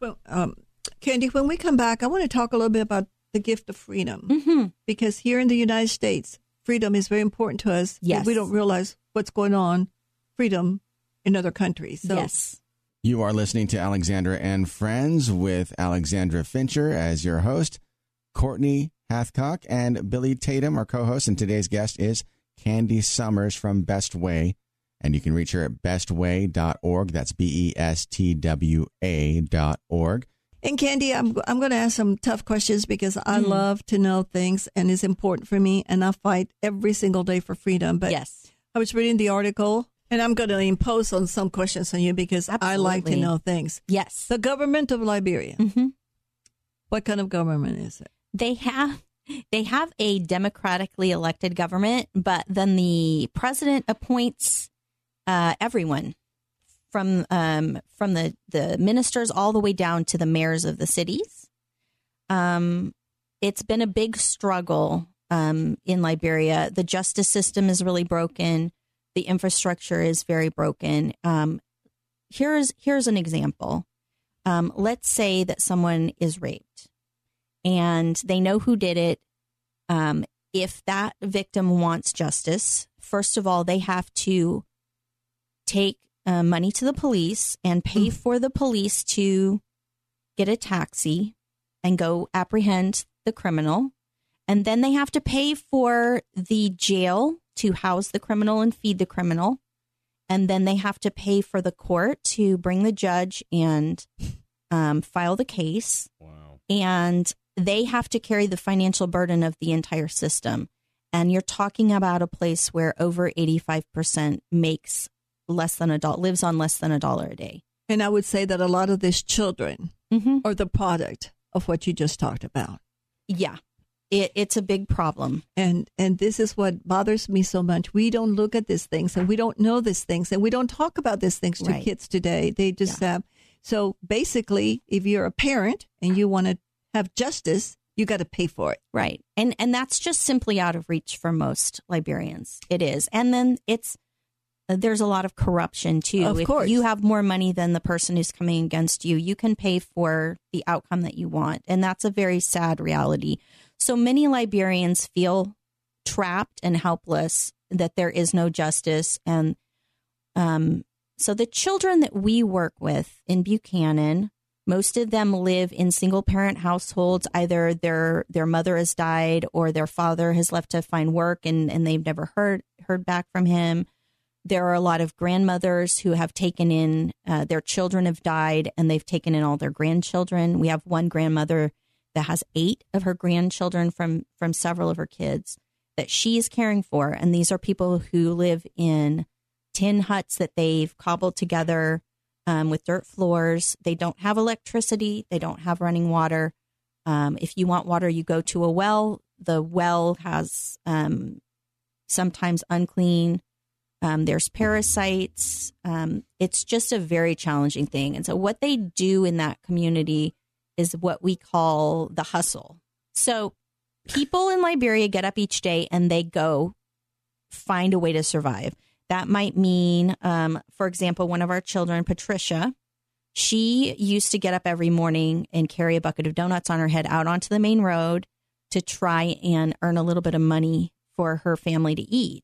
Well, um, Candy, when we come back, I want to talk a little bit about the gift of freedom hmm because here in the United States, freedom is very important to us. Yes. We don't realize what's going on, freedom in other countries. So yes. You are listening to Alexandra and Friends with Alexandra Fincher as your host, Courtney Hathcock, and Billy Tatum, our co host. And today's guest is Candy Summers from Best Way. And you can reach her at bestwa.org. That's B E S T W A dot org. And Candy, I'm I'm going to ask some tough questions because I Mhm. love to know things and it's important for me, and I fight every single day for freedom. But yes. I was reading the article, and I'm going to impose on some questions on you because I like to know things. Yes. The government of Liberia. hmm What kind of government is it? They have they have a democratically elected government, but then the president appoints uh, everyone from um, from the the ministers all the way down to the mayors of the cities. Um, it's been a big struggle um, in Liberia. The justice system is really broken. The infrastructure is very broken. Um, here's here's an example. Um, let's say that someone is raped, and they know who did it. Um, if that victim wants justice, first of all, they have to take uh, money to the police and pay Mm. for the police to get a taxi and go apprehend the criminal. And then they have to pay for the jail to house the criminal and feed the criminal. And then they have to pay for the court to bring the judge and um, file the case. Wow. And they have to carry the financial burden of the entire system. And you're talking about a place where over 85% makes less than a dollar, lives on less than a dollar a day. And I would say that a lot of these children Mm-hmm. are the product of what you just talked about. Yeah, it, it's a big problem. And and this is what bothers me so much. We don't look at these things and we don't know these things and we don't talk about these things to Right. kids today. They just have so basically if you're a parent and you want to have justice, you got to pay for it. Right. And and that's just simply out of reach for most Liberians. It is. And then it's there's a lot of corruption too. Of if course. you have more money than the person who's coming against you, you can pay for the outcome that you want. And that's a very sad reality. So many Liberians feel trapped and helpless that there is no justice and um so the children that we work with in Buchanan most of them live in single parent households. Either their their mother has died or their father has left to find work and, and they've never heard heard back from him. There are a lot of grandmothers who have taken in uh, their children have died and they've taken in all their grandchildren. We have one grandmother that has eight of her grandchildren from from several of her kids that she is caring for, and these are people who live in tin huts that they've cobbled together um, with dirt floors. They don't have electricity. They don't have running water. Um, if you want water, you go to a well. The well has um, sometimes unclean. Um, there's parasites. Um, it's just a very challenging thing. And so, what they do in that community is what we call the hustle. So, people in Liberia get up each day and they go find a way to survive. That might mean, um, for example, one of our children, Patricia, she used to get up every morning and carry a bucket of donuts on her head out onto the main road to try and earn a little bit of money for her family to eat.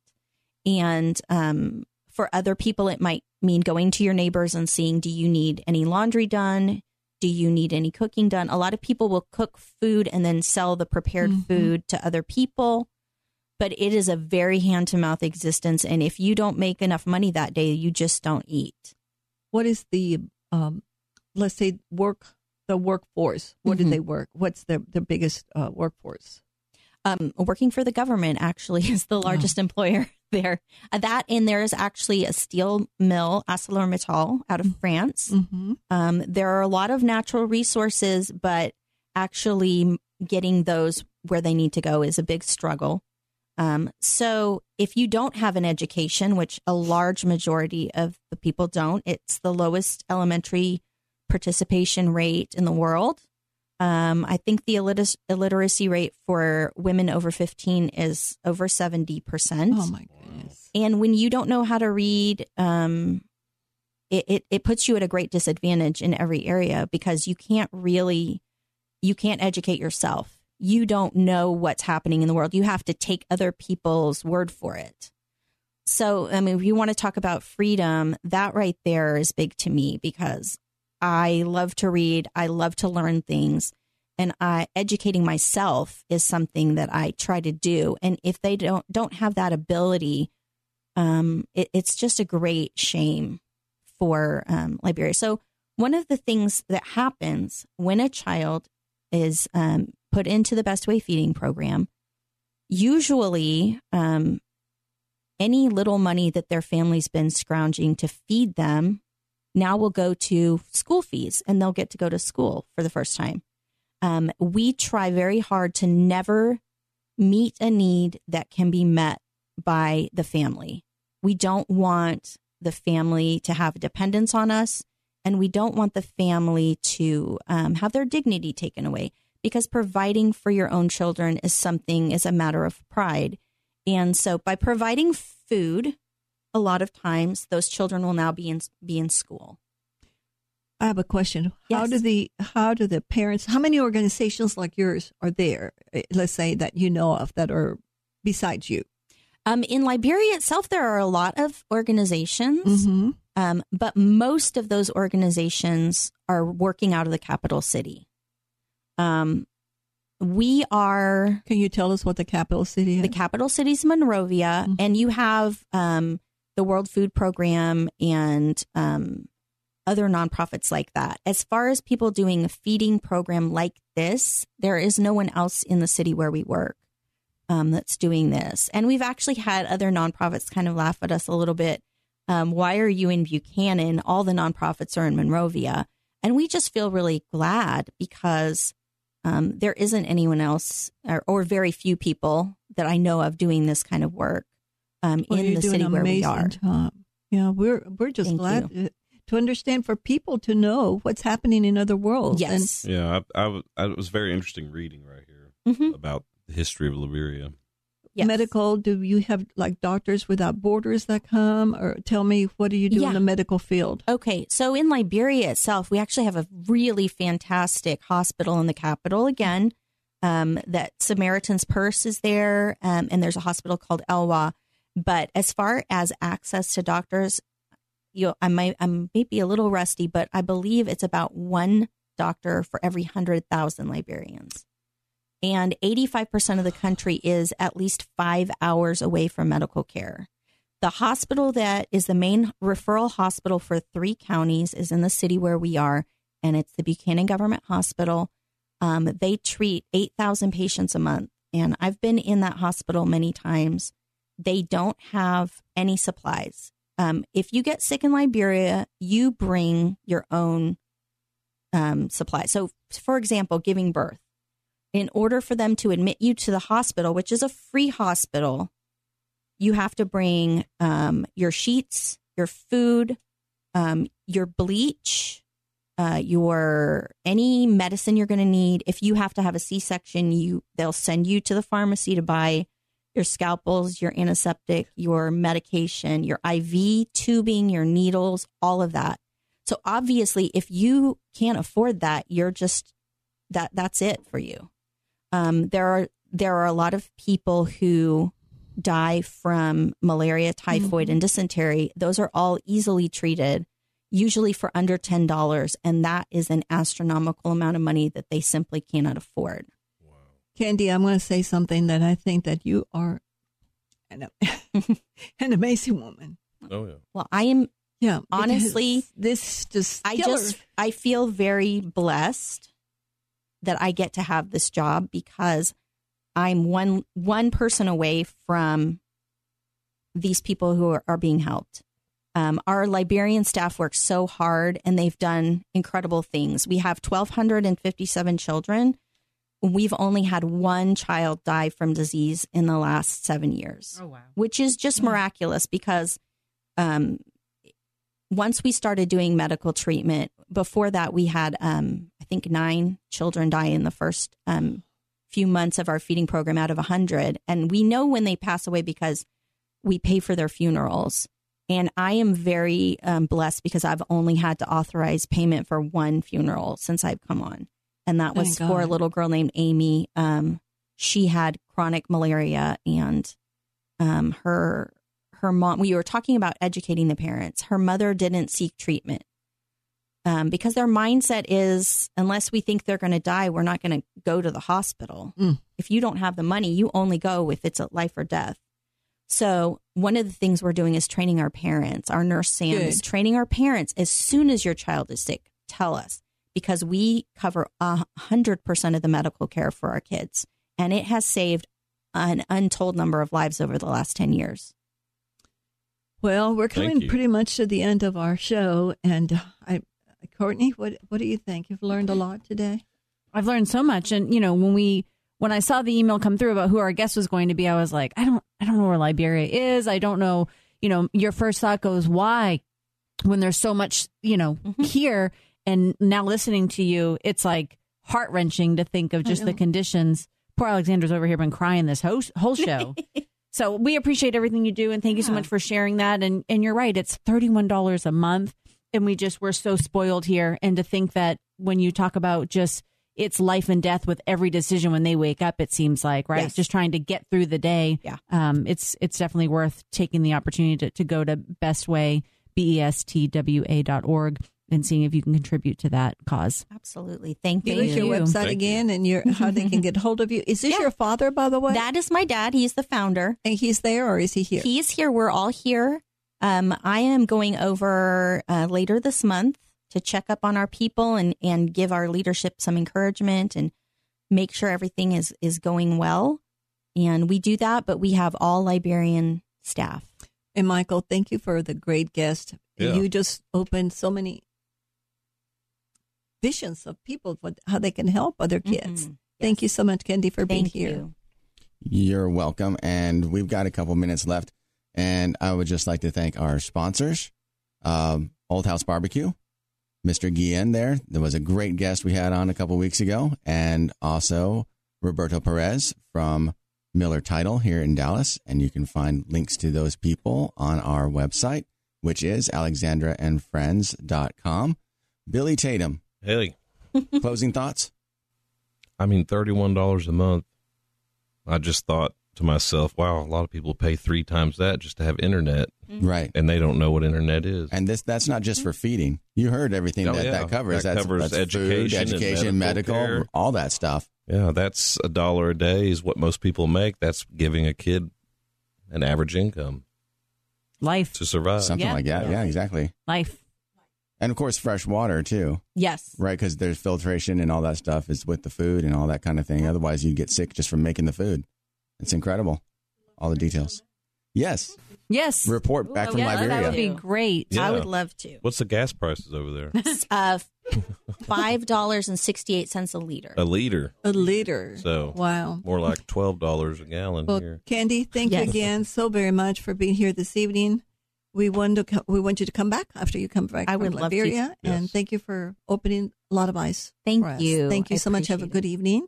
And um, for other people, it might mean going to your neighbors and seeing, do you need any laundry done? Do you need any cooking done? A lot of people will cook food and then sell the prepared Mhm. food to other people but it is a very hand to mouth existence. And if you don't make enough money that day, you just don't eat. What is the um, let's say work the workforce? What Mhm. do they work? What's the the biggest uh, workforce? Um, working for the government actually is the largest employer there. Uh, That and there is actually a steel mill, ArcelorMittal, out of France. Mm-hmm. Um, there are a lot of natural resources, but actually getting those where they need to go is a big struggle. Um, so if you don't have an education, which a large majority of the people don't, it's the lowest elementary participation rate in the world. Um, I think the illiter- illiteracy rate for women over 15 is over 70%. Oh my goodness! And when you don't know how to read, um, it, it, it puts you at a great disadvantage in every area because you can't really, you can't educate yourself. You don't know what's happening in the world. You have to take other people's word for it. So, I mean, if you want to talk about freedom, that right there is big to me because I love to read. I love to learn things. And I, educating myself is something that I try to do. And if they don't don't have that ability, um, it, it's just a great shame for um, Liberia. So one of the things that happens when a child is um, put into the Best Way Feeding program, usually um, any little money that their family's been scrounging to feed them now will go to school fees and they'll get to go to school for the first time. Um, we try very hard to never meet a need that can be met by the family. We don't want the family to have dependence on us, and we don't want the family to um, have their dignity taken away because providing for your own children is something is a matter of pride. And so by providing food, a lot of times those children will now be in be in school. I have a question. How do the how do the parents? How many organizations like yours are there? eh, Let's say that you know of that are besides you. Um, in Liberia itself, there are a lot of organizations, Mm-hmm. um, but most of those organizations are working out of the capital city. Um, we are Can you tell us what the capital city is? the capital city is Monrovia, Mhm. and you have um, the World Food Program and um, other nonprofits like that. As far as people doing a feeding program like this, there is no one else in the city where we work um, that's doing this. And we've actually had other nonprofits kind of laugh at us a little bit. Um, why are you in Buchanan? All the nonprofits are in Monrovia. And we just feel really glad because um, there isn't anyone else or, or very few people that I know of doing this kind of work um, Well, in you're the doing city an where we amazing are. job. Yeah, we're we're just Thank glad to, to understand for people to know what's happening in other worlds. And Yes. Yeah, I, it was very interesting reading right here Mhm. about the history of Liberia. Yes. medical. Do you have like Doctors Without Borders that come, or tell me what do you do Yeah. in the medical field? Okay, so in Liberia itself, we actually have a really fantastic hospital in the capital again. Um, that Samaritan's Purse is there, um, and there's a hospital called Elwa. But as far as access to doctors, you, I might, I'm maybe a little rusty, but I believe it's about one doctor for every hundred thousand Liberians, and 85% of the country is at least five hours away from medical care. The hospital that is the main referral hospital for three counties is in the city where we are, and it's the Buchanan Government Hospital. Um, they treat 8,000 patients a month, and I've been in that hospital many times. They don't have any supplies. Um, if you get sick in Liberia, you bring your own um, supplies. So, for example, giving birth. In order for them to admit you to the hospital, which is a free hospital, you have to bring um, your sheets, your food, um, your bleach, uh, your any medicine you're going to need. If you have to have a C-section, you they'll send you to the pharmacy to buy your scalpels, your antiseptic, your medication, your IV tubing, your needles, all of that. So obviously, if you can't afford that, you're just that that's it for you. Um, there are there are a lot of people who die from malaria, typhoid, and dysentery. Those are all easily treated, usually for under ten dollars, and that is an astronomical amount of money that they simply cannot afford. Candy, I'm going to say something that I think that you are an, an amazing woman. Oh yeah. Well, I am Yeah, Honestly, this just I just I feel very blessed that I get to have this job because I'm one one person away from these people who are, are being helped. Um, our Liberian staff works so hard and they've done incredible things. We have 1,257 children. We've only had one child die from disease in the last seven years Oh wow. which is just miraculous because um, once we started doing medical treatment, before that we had um, I think nine children die in the first um, few months of our feeding program out of a hundred, and we know when they pass away because we pay for their funerals. And I am very um, blessed because I've only had to authorize payment for one funeral since I've come on, and that was Thank for a little girl named Amy. Um, she had chronic malaria, and um, her her mom. We were talking about educating the parents. Her mother didn't seek treatment um, because their mindset is unless we think they're going to die, we're not going to go to the hospital. Mm. If you don't have the money, you only go if it's a life or death. So one of the things we're doing is training our parents. Our nurse Sam is training our parents as soon as your child is sick. Tell us because we cover a hundred percent of the medical care for our kids, and it has saved an untold number of lives over the last ten years. Well, we're coming pretty much to the end of our show, and uh, I, Courtney, what what do you think? You've learned a lot today. I've learned so much, and you know when we when I saw the email come through about who our guest was going to be, I was like, I don't I don't know where Liberia is. I don't know you know, your first thought goes, why? When there's so much, you know, Mm-hmm. here and now listening to you, it's like heart wrenching to think of just the conditions. Poor Alexandra's over here been crying this whole, whole show. so we appreciate everything you do and thank you so much for sharing that. And and you're right, it's thirty one dollars a month. And we just we're so spoiled here. And to think that when you talk about just it's life and death with every decision when they wake up, it seems like, right? Yes. Just trying to get through the day. Yeah. Um, it's it's definitely worth taking the opportunity to, to go to bestway, B S T W A dot org and seeing if you can contribute to that cause. Absolutely. Thank you. us your you. website Thank again and your how they can get hold of you. Is this Yeah. your father, by the way? That is my dad. He's the founder. and he's there, or is he here? He's here. We're all here. Um, I am going over uh, later this month to check up on our people and, and give our leadership some encouragement and make sure everything is, is going well. And we do that, but we have all Liberian staff. And Michael, thank you for the great guest. Yeah. You just opened so many visions of people for how they can help other kids. Mhm. Thank you so much, Candy, for being here. you. You're welcome. And we've got a couple minutes left. And I would just like to thank our sponsors, um, Old House Barbecue, Mr. Guillen there. There was a great guest we had on a couple weeks ago. And also Roberto Perez from Miller Title here in Dallas. And you can find links to those people on our website, which is alexandraandfriends.com. Billy Tatum, Hey, closing thoughts? I mean, thirty-one dollars a month. I just thought to myself, wow, a lot of people pay three times that just to have internet, mm-hmm. Right. and they don't know what internet is. And this that's not just for feeding. You heard everything Oh, that yeah. that covers. That that's, covers that's food, education and education, medical medical, all that stuff. yeah, that's a dollar a day is what most people make. That's giving a kid an average income Life. to survive. Something Yeah. like that. Yeah, exactly. Life. And of course, fresh water too, Yes. right? Because there's filtration and all that stuff is with the food and all that kind of thing. Otherwise, you'd get sick just from making the food. It's incredible. All the details. Yes. Yes. Report back Ooh, from yeah, Liberia. that would be great. Yeah. I would love to. What's the gas prices over there? Uh, Five dollars and sixty eight cents a liter. a liter. A liter. So wow. more like twelve dollars a gallon Well, here. Candy, thank Yes. you again so very much for being here this evening. We want to we want you to come back after you come back I from would love to. Liberia, and thank you for opening a lot of eyes. Thank for us. you. Thank you I so much. Have a appreciate good evening.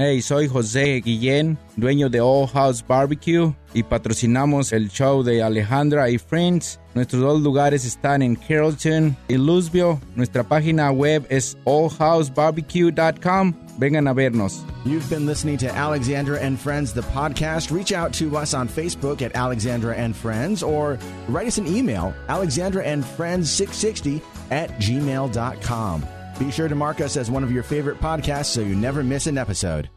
Hey, soy José Guillén, dueño de All House Barbecue y patrocinamos el show de Alejandra y Friends. Nuestros dos lugares están en Carrollton y Louisville. Nuestra página web es allhousebarbecue.com. Vengan a vernos. You've been listening to Alexandra and Friends, the podcast. Reach out to us on Facebook at Alexandra and Friends or write us an email, alexandraandfriends660 at gmail.com. Be sure to mark us as one of your favorite podcasts so you never miss an episode.